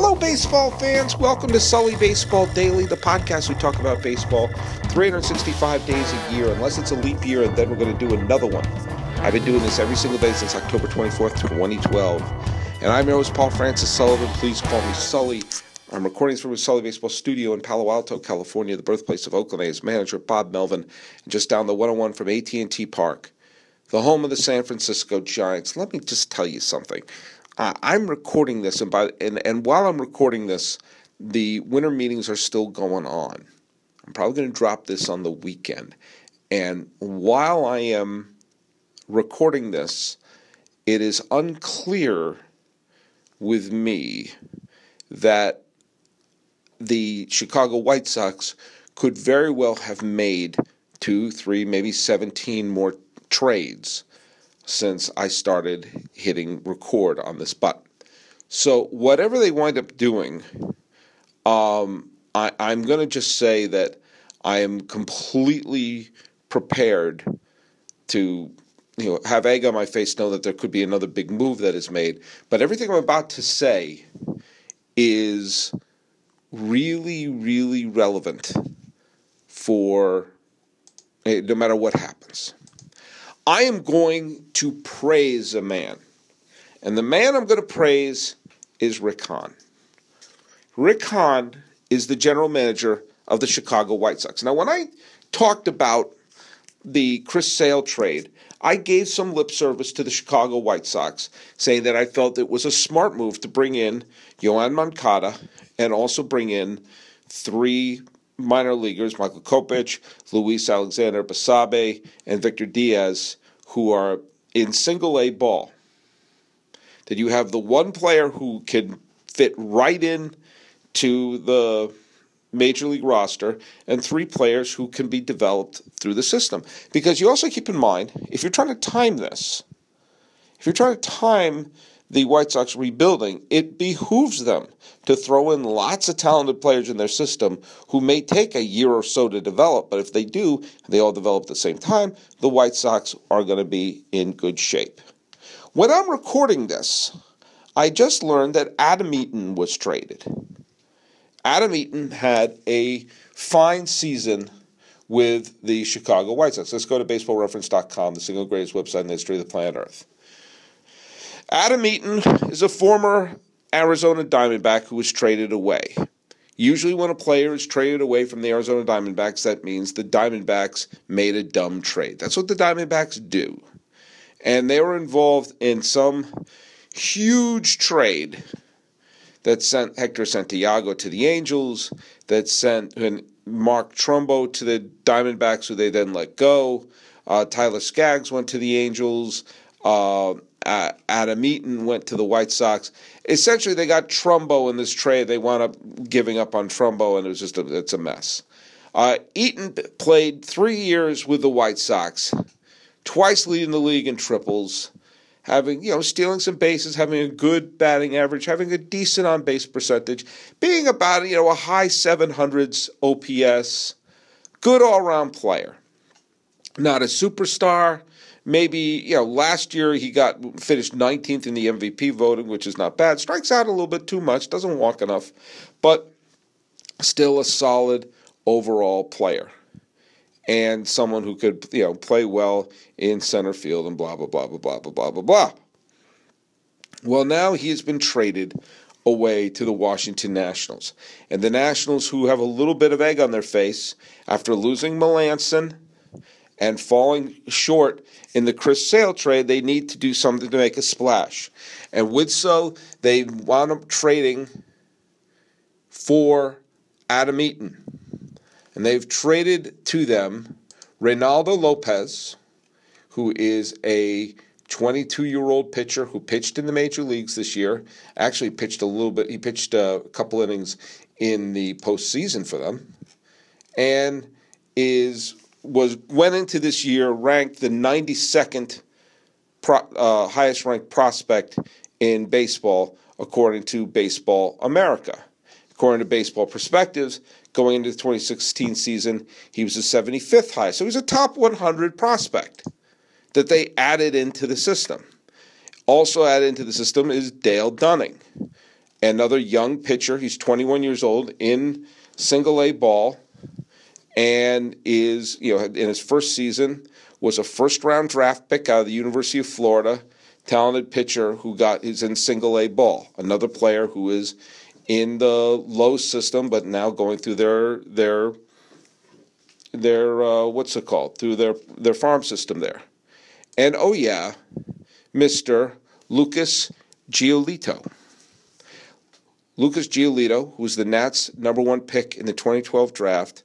Hello, baseball fans. Welcome to Sully Baseball Daily, the podcast we talk about baseball 365 days a year, unless it's a leap year, and then we're going to do another one. I've been doing this every single day since October 24th, 2012. And I'm your host, Paul Francis Sullivan. Please call me Sully. I'm recording from the Sully Baseball Studio in Palo Alto, California, the birthplace of Oakland A's manager Bob Melvin, and just down the 101 from AT&T Park, the home of the San Francisco Giants. Let me just tell you something. Uh, I'm recording this, and by and, and while I'm recording this, the winter meetings are still going on. I'm probably going to drop this on the weekend, and while I am recording this, it is unclear with me that the Chicago White Sox could very well have made two, three, maybe 17 more trades since I started hitting record on this button. So whatever they wind up doing, um, I, I'm going to just say that I am completely prepared to you know have egg on my face, know that there could be another big move that is made. But everything I'm about to say is really, really relevant for eh, no matter what happens. I am going to praise a man. And the man I'm going to praise is Rick Hahn. Rick Hahn is the general manager of the Chicago White Sox. Now, when I talked about the Chris Sale trade, I gave some lip service to the Chicago White Sox, saying that I felt it was a smart move to bring in Yoan Moncada and also bring in three minor leaguers, Michael Kopech, Luis Alexander Basabe, and Victor Diaz, who are in single A ball. That you have the one player who can fit right in to the major league roster and three players who can be developed through the system. Because you also keep in mind, if you're trying to time this, if you're trying to time the White Sox rebuilding, it behooves them to throw in lots of talented players in their system who may take a year or so to develop, but if they do, and they all develop at the same time, the White Sox are going to be in good shape. When I'm recording this, I just learned that Adam Eaton was traded. Adam Eaton had a fine season with the Chicago White Sox. Let's go to baseballreference.com, the single greatest website in the history of the planet Earth. Adam Eaton is a former Arizona Diamondback who was traded away. Usually, when a player is traded away from the Arizona Diamondbacks, that means the Diamondbacks made a dumb trade. That's what the Diamondbacks do. And they were involved in some huge trade that sent Hector Santiago to the Angels, that sent Mark Trumbo to the Diamondbacks, who they then let go. Uh, Tyler Skaggs went to the Angels. Uh, uh, Adam Eaton went to the White Sox. Essentially, they got Trumbo in this trade. They wound up giving up on Trumbo, and it was just a, it's a mess. Uh, Eaton played three years with the White Sox, twice leading the league in triples, having you know stealing some bases, having a good batting average, having a decent on base percentage, being about you know a high seven hundreds OPS, good all round player. Not a superstar maybe you know last year he got finished 19th in the MVP voting, which is not bad. Strikes out a little bit too much, doesn't walk enough, but still a solid overall player and someone who could you know play well in center field and blah blah blah blah blah blah blah blah blah. Well, now he has been traded away to the Washington Nationals. And the Nationals, who have a little bit of egg on their face after losing Melancon and falling short in the Chris Sale trade, they need to do something to make a splash. And with so, they wound up trading for Adam Eaton. And they've traded to them Reynaldo Lopez, who is a 22 year old pitcher who pitched in the major leagues this year. Actually, pitched a little bit, he pitched a couple innings in the postseason for them. And is was went into this year ranked the 92nd pro, uh, highest ranked prospect in baseball according to Baseball America. According to Baseball Prospectus, going into the 2016 season, he was the 75th highest. So he's a top 100 prospect that they added into the system. Also added into the system is Dane Dunning. another young pitcher. He's 21 years old in single A ball, and is you know in his first season was a first round draft pick out of the University of Florida. Talented pitcher who got is in single A ball. Another player who is in the low system, but now going through their their their uh, what's it called through their their farm system there. And oh yeah, Mister Lucas Giolito. Lucas Giolito, who was the Nats' number one pick in the 2012 draft,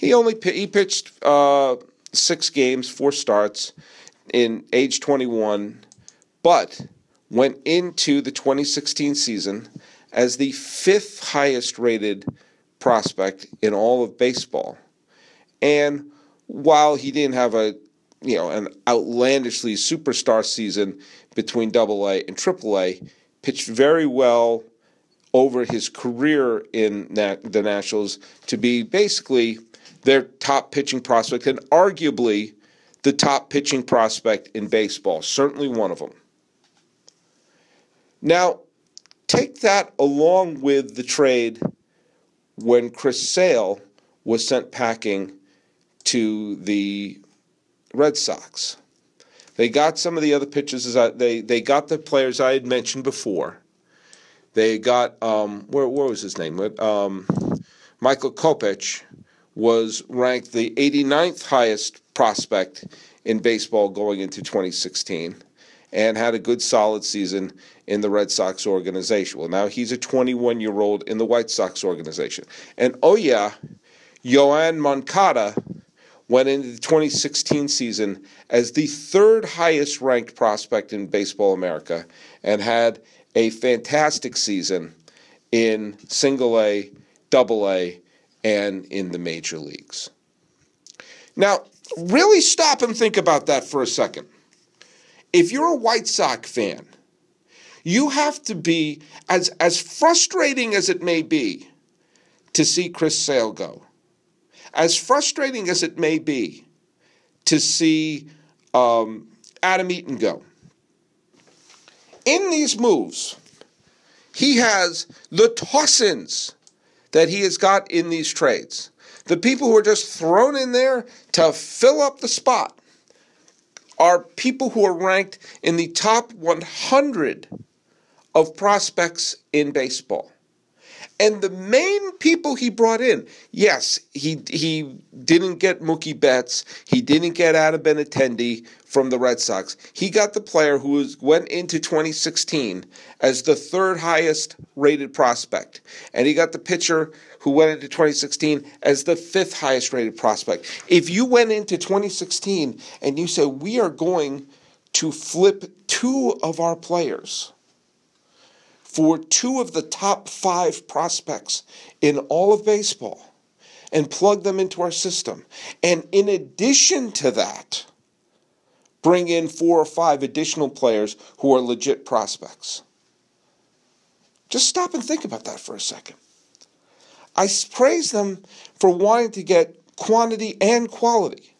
he only he pitched uh, six games, four starts in age 21, but went into the 2016 season as the fifth highest rated prospect in all of baseball. And while he didn't have a you know an outlandishly superstar season between Double A and Triple A, pitched very well over his career in the Nationals to be basically their top pitching prospect and arguably the top pitching prospect in baseball, certainly one of them. Now, take that along with the trade when Chris Sale was sent packing to the Red Sox. They got some of the other pitchers. As I, they they got the players I had mentioned before. They got um, where where was his name? Um, Michael Kopech was ranked the 89th highest prospect in baseball going into 2016 and had a good solid season in the Red Sox organization. Well, now he's a 21 year old in the White Sox organization. And oh, yeah, Yoan Moncada went into the 2016 season as the third highest ranked prospect in Baseball America and had a fantastic season in single A, double A, and in the major leagues. Now, really stop and think about that for a second. If you're a White Sox fan, you have to be, as, as frustrating as it may be to see Chris Sale go, as frustrating as it may be to see um, Adam Eaton go, in these moves, he has the tossins that he has got in these trades. The people who are just thrown in there to fill up the spot are people who are ranked in the top 100 of prospects in baseball. And the main people he brought in, yes, he he didn't get Mookie Betts, he didn't get Adam Benintendi from the Red Sox. He got the player who was, went into 2016 as the third highest rated prospect, and he got the pitcher who went into 2016 as the fifth highest rated prospect. If you went into 2016 and you said we are going to flip two of our players for two of the top five prospects in all of baseball and plug them into our system. And in addition to that, bring in four or five additional players who are legit prospects. Just stop and think about that for a second. I praise them for wanting to get quantity and quality.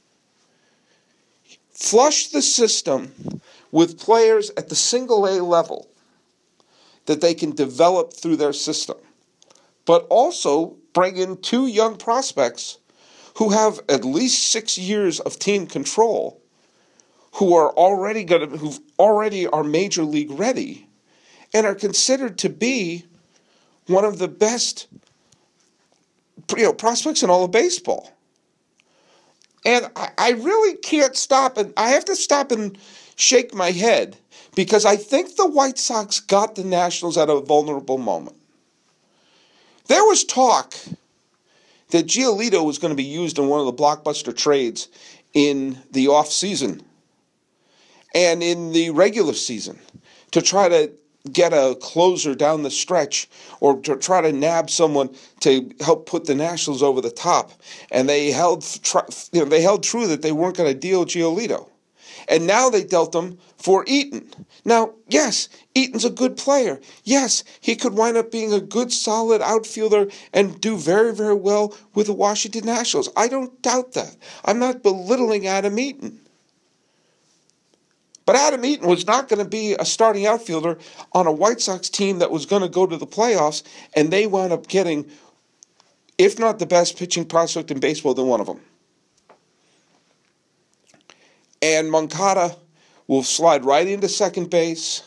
Flush the system with players at the single A level that they can develop through their system, but also bring in two young prospects who have at least six years of team control, who are already going to, who already are major league ready, and are considered to be one of the best you know, prospects in all of baseball. And I, I really can't stop, and I have to stop and shake my head because I think the White Sox got the Nationals at a vulnerable moment. There was talk that Giolito was going to be used in one of the blockbuster trades in the off season and in the regular season to try to get a closer down the stretch or to try to nab someone to help put the Nationals over the top. And they held, you know, they held true that they weren't going to deal Giolito. And now they dealt him for Eaton. Now, yes, Eaton's a good player. Yes, he could wind up being a good, solid outfielder and do very, very well with the Washington Nationals. I don't doubt that. I'm not belittling Adam Eaton. But Adam Eaton was not going to be a starting outfielder on a White Sox team that was going to go to the playoffs, and they wound up getting, if not the best pitching prospect in baseball, then one of them. And Moncada will slide right into second base.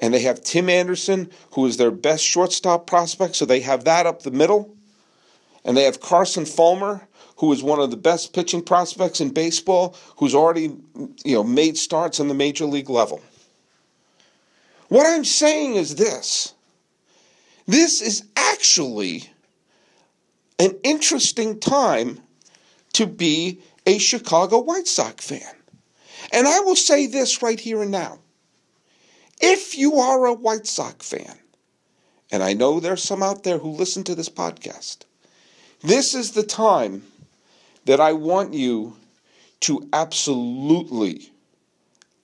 And they have Tim Anderson, who is their best shortstop prospect, so they have that up the middle. And they have Carson Fulmer, who is one of the best pitching prospects in baseball, who's already you know made starts on the major league level. What I'm saying is this. This is actually an interesting time to be a Chicago White Sox fan. And I will say this right here and now. If you are a White Sox fan, and I know there's some out there who listen to this podcast, this is the time that I want you to absolutely,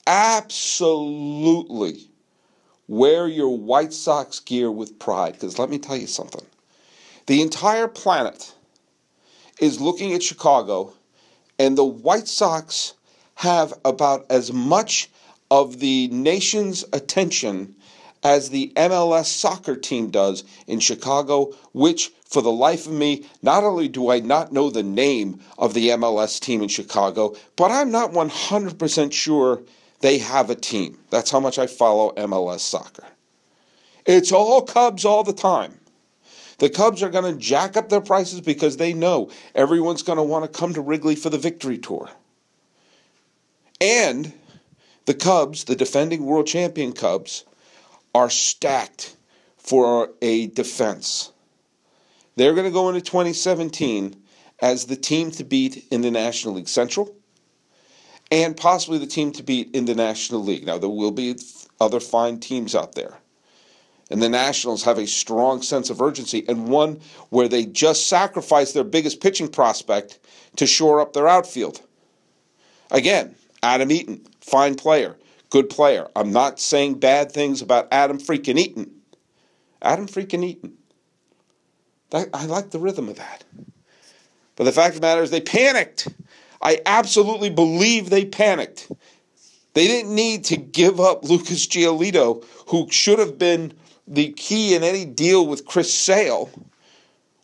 absolutely wear your White Sox gear with pride. Because let me tell you something the entire planet is looking at Chicago, and the White Sox have about as much of the nation's attention as the MLS soccer team does in Chicago, which, for the life of me, not only do I not know the name of the MLS team in Chicago, but I'm not 100% sure they have a team. That's how much I follow MLS soccer. It's all Cubs all the time. The Cubs are going to jack up their prices because they know everyone's going to want to come to Wrigley for the victory tour. And the Cubs, the defending world champion Cubs, are stacked for a defense. They're going to go into 2017 as the team to beat in the National League Central and possibly the team to beat in the National League. Now, there will be other fine teams out there. And the Nationals have a strong sense of urgency and one where they just sacrificed their biggest pitching prospect to shore up their outfield. Again, Adam Eaton, fine player, good player. I'm not saying bad things about Adam freaking Eaton. Adam freaking Eaton. That, I like the rhythm of that. But the fact of the matter is, they panicked. I absolutely believe they panicked. They didn't need to give up Lucas Giolito, who should have been the key in any deal with Chris Sale,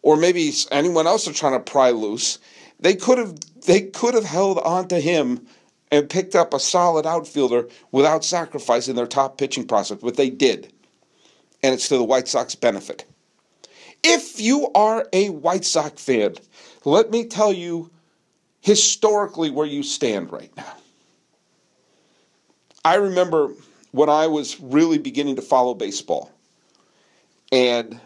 or maybe anyone else they're trying to pry loose. They could have they could have held on to him and picked up a solid outfielder without sacrificing their top pitching prospect, but they did. And it's to the White Sox benefit. If you are a White Sox fan, let me tell you historically where you stand right now. I remember when I was really beginning to follow baseball, and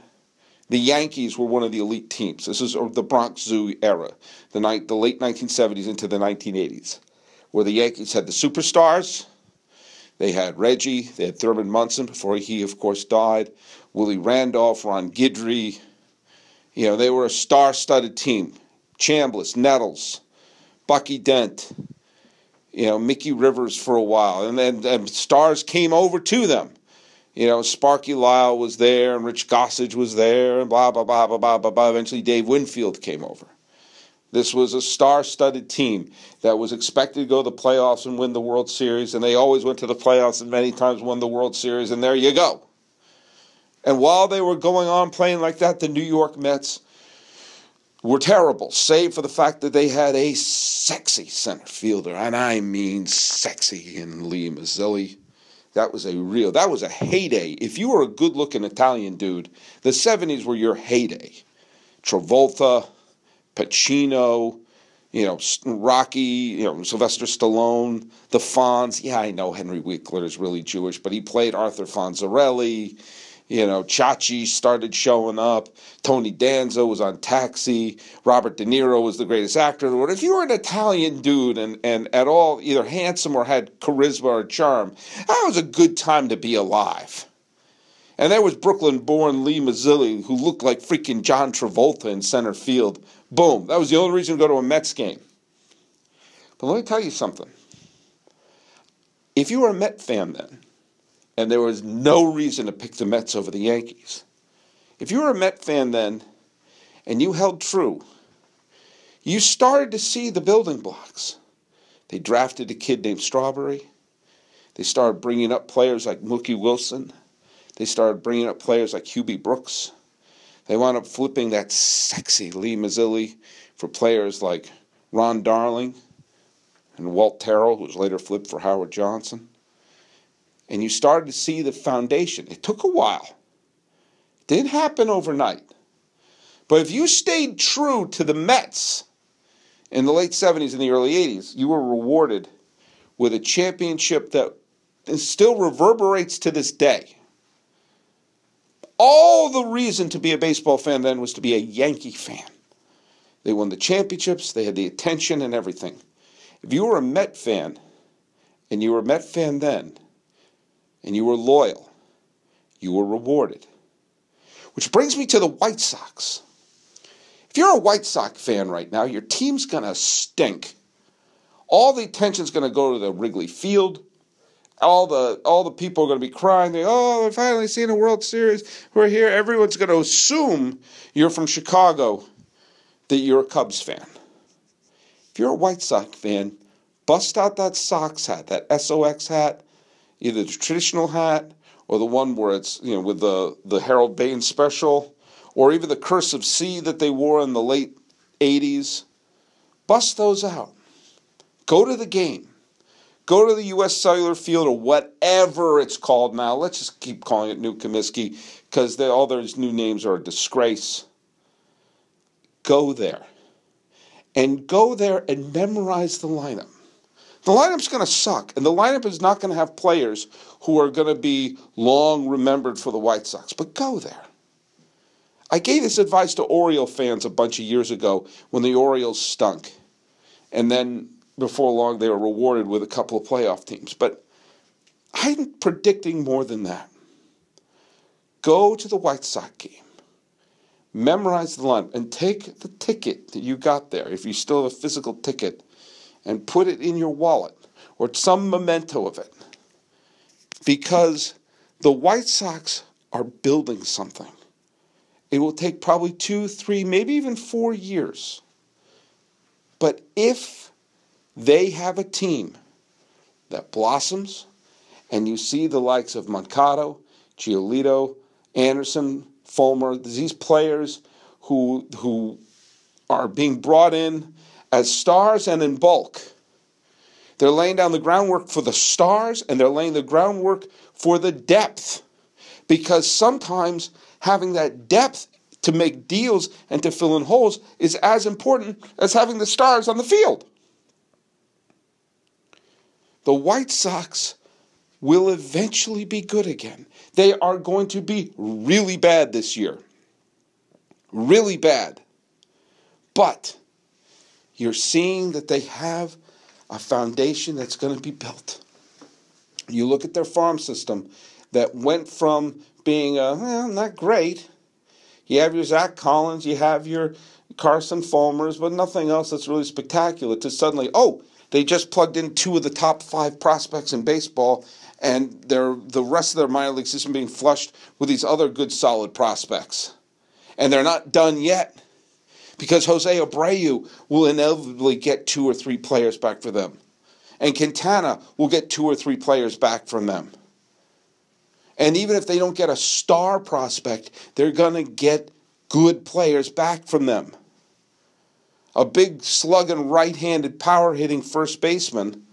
the Yankees were one of the elite teams. This is the Bronx Zoo era, the, night, the late 1970s into the 1980s where the Yankees had the superstars. They had Reggie, they had Thurman Munson before he, of course, died, Willie Randolph, Ron Guidry. You know, they were a star studded team. Chambliss, Nettles, Bucky Dent, you know, Mickey Rivers for a while. And then and stars came over to them. You know, Sparky Lyle was there and Rich Gossage was there and blah, blah, blah, blah, blah, blah, blah. Eventually Dave Winfield came over. This was a star studded team that was expected to go to the playoffs and win the World Series, and they always went to the playoffs and many times won the World Series, and there you go. And while they were going on playing like that, the New York Mets were terrible, save for the fact that they had a sexy center fielder, and I mean sexy in Lee Mazzilli. That was a real, that was a heyday. If you were a good looking Italian dude, the 70s were your heyday. Travolta, Pacino, you know, Rocky, you know, Sylvester Stallone, the Fonz. Yeah, I know Henry Winkler is really Jewish, but he played Arthur Fonzarelli. You know, Chachi started showing up. Tony Danza was on Taxi. Robert De Niro was the greatest actor in the world. If you were an Italian dude and, and at all either handsome or had charisma or charm, that was a good time to be alive. And there was Brooklyn born Lee Mazzilli, who looked like freaking John Travolta in center field Boom. That was the only reason to go to a Mets game. But let me tell you something. If you were a Met fan then, and there was no reason to pick the Mets over the Yankees, if you were a Met fan then, and you held true, you started to see the building blocks. They drafted a kid named Strawberry. They started bringing up players like Mookie Wilson. They started bringing up players like Hubie Brooks. They wound up flipping that sexy Lee Mazzilli for players like Ron Darling and Walt Terrell, who was later flipped for Howard Johnson. And you started to see the foundation. It took a while. It didn't happen overnight. But if you stayed true to the Mets in the late 70s and the early 80s, you were rewarded with a championship that still reverberates to this day. All the reason to be a baseball fan then was to be a Yankee fan. They won the championships, they had the attention and everything. If you were a Met fan, and you were a Met fan then, and you were loyal, you were rewarded. Which brings me to the White Sox. If you're a White Sox fan right now, your team's going to stink. All the attention's going to go to the Wrigley Field. All the all the people are going to be crying. They, oh, we're finally seeing a World Series. We're here. Everyone's going to assume you're from Chicago, that you're a Cubs fan. If you're a White Sox fan, bust out that Sox hat, that SOX hat, either the traditional hat or the one where it's you know with the the Harold Baines special or even the cursive C that they wore in the late 80s. Bust those out. Go to the game. Go to the U.S. Cellular Field or whatever it's called now. Let's just keep calling it New Comiskey because all those new names are a disgrace. Go there. And go there and memorize the lineup. The lineup's going to suck, and the lineup is not going to have players who are going to be long remembered for the White Sox. But go there. I gave this advice to Oriole fans a bunch of years ago when the Orioles stunk. And then before long, they were rewarded with a couple of playoff teams. But I'm predicting more than that. Go to the White Sox game, memorize the line, and take the ticket that you got there, if you still have a physical ticket, and put it in your wallet or some memento of it. Because the White Sox are building something. It will take probably two, three, maybe even four years. But if they have a team that blossoms, and you see the likes of Moncada, Giolito, Anderson, Fulmer, these players who, who are being brought in as stars and in bulk. They're laying down the groundwork for the stars and they're laying the groundwork for the depth. Because sometimes having that depth to make deals and to fill in holes is as important as having the stars on the field. The White Sox will eventually be good again. They are going to be really bad this year. Really bad. But you're seeing that they have a foundation that's going to be built. You look at their farm system that went from being a, well, not great. You have your Zach Collins, you have your Carson Fulmers, but nothing else that's really spectacular to suddenly, oh, they just plugged in two of the top five prospects in baseball, and they're, the rest of their minor league system being flushed with these other good, solid prospects. And they're not done yet because Jose Abreu will inevitably get two or three players back for them. And Quintana will get two or three players back from them. And even if they don't get a star prospect, they're going to get good players back from them a big slugging right handed power hitting first baseman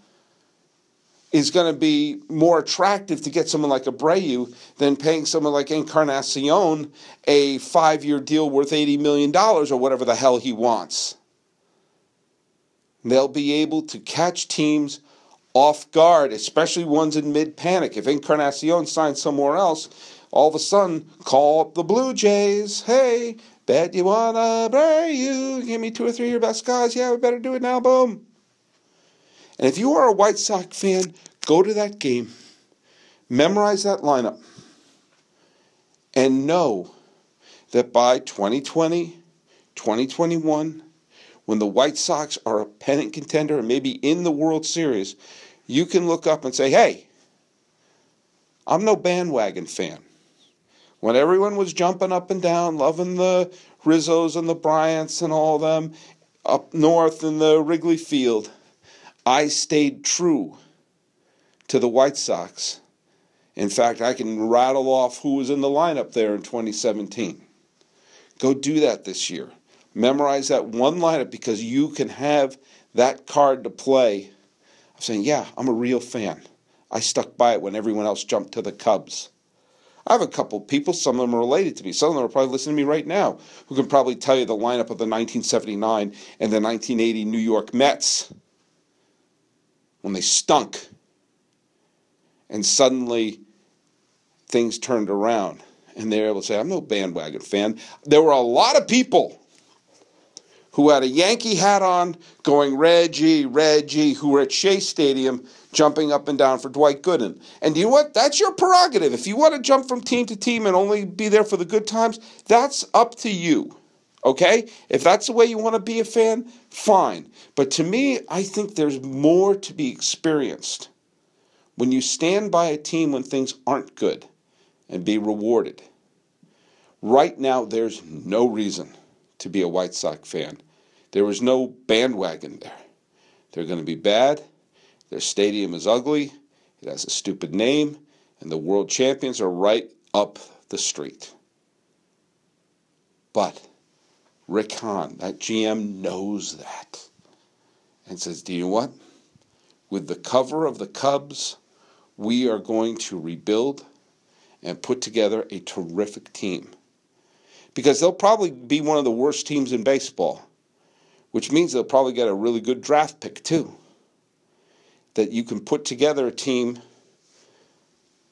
is going to be more attractive to get someone like Abreu than paying someone like Encarnacion a five year deal worth $80 million or whatever the hell he wants. They'll be able to catch teams off guard, especially ones in mid panic. If Encarnacion signs somewhere else, all of a sudden call up the Blue Jays. Hey, Bet you wanna bury you. Give me two or three of your best guys. Yeah, we better do it now. Boom. And if you are a White Sox fan, go to that game, memorize that lineup, and know that by 2020, 2021, when the White Sox are a pennant contender and maybe in the World Series, you can look up and say, hey, I'm no bandwagon fan. When everyone was jumping up and down, loving the Rizzos and the Bryants and all them up north in the Wrigley Field, I stayed true to the White Sox. In fact, I can rattle off who was in the lineup there in 2017. Go do that this year. Memorize that one lineup because you can have that card to play. I'm saying, yeah, I'm a real fan. I stuck by it when everyone else jumped to the Cubs. I have a couple people, some of them are related to me. Some of them are probably listening to me right now, who can probably tell you the lineup of the 1979 and the 1980 New York Mets when they stunk. And suddenly things turned around and they're able to say, I'm no bandwagon fan. There were a lot of people who had a Yankee hat on going Reggie, Reggie, who were at Shea Stadium jumping up and down for Dwight Gooden. And you know what? That's your prerogative. If you want to jump from team to team and only be there for the good times, that's up to you. Okay? If that's the way you want to be a fan, fine. But to me, I think there's more to be experienced when you stand by a team when things aren't good and be rewarded. Right now, there's no reason to be a White Sox fan. There was no bandwagon there. They're going to be bad. Their stadium is ugly. It has a stupid name. And the world champions are right up the street. But Rick Hahn, that GM, knows that and says, Do you know what? With the cover of the Cubs, we are going to rebuild and put together a terrific team. Because they'll probably be one of the worst teams in baseball, which means they'll probably get a really good draft pick, too. That you can put together a team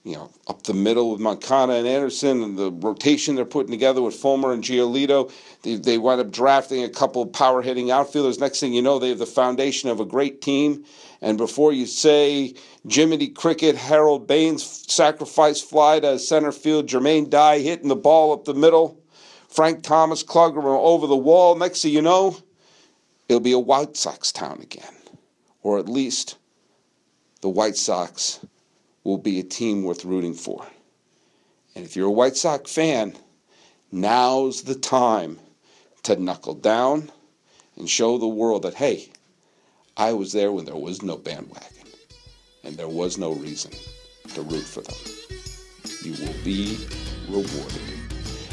you know, up the middle with Moncada and Anderson and the rotation they're putting together with Fulmer and Giolito. They, they wind up drafting a couple power hitting outfielders. Next thing you know, they have the foundation of a great team. And before you say Jiminy Cricket, Harold Baines sacrifice fly to center field, Jermaine Dye hitting the ball up the middle, Frank Thomas Clugger over the wall, next thing you know, it'll be a White Sox town again. Or at least the White Sox will be a team worth rooting for. And if you're a White Sox fan, now's the time to knuckle down and show the world that, hey, I was there when there was no bandwagon and there was no reason to root for them. You will be rewarded.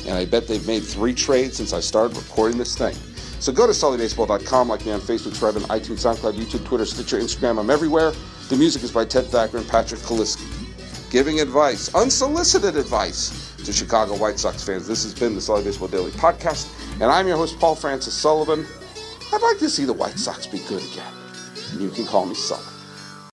And I bet they've made three trades since I started recording this thing. So go to sullybaseball.com, like me on Facebook, subscribe on iTunes, SoundCloud, YouTube, Twitter, Stitcher, Instagram. I'm everywhere. The music is by Ted Thacker and Patrick Kaliski. Giving advice, unsolicited advice to Chicago White Sox fans. This has been the Sully Baseball Daily Podcast, and I'm your host, Paul Francis Sullivan. I'd like to see the White Sox be good again. And You can call me Sully.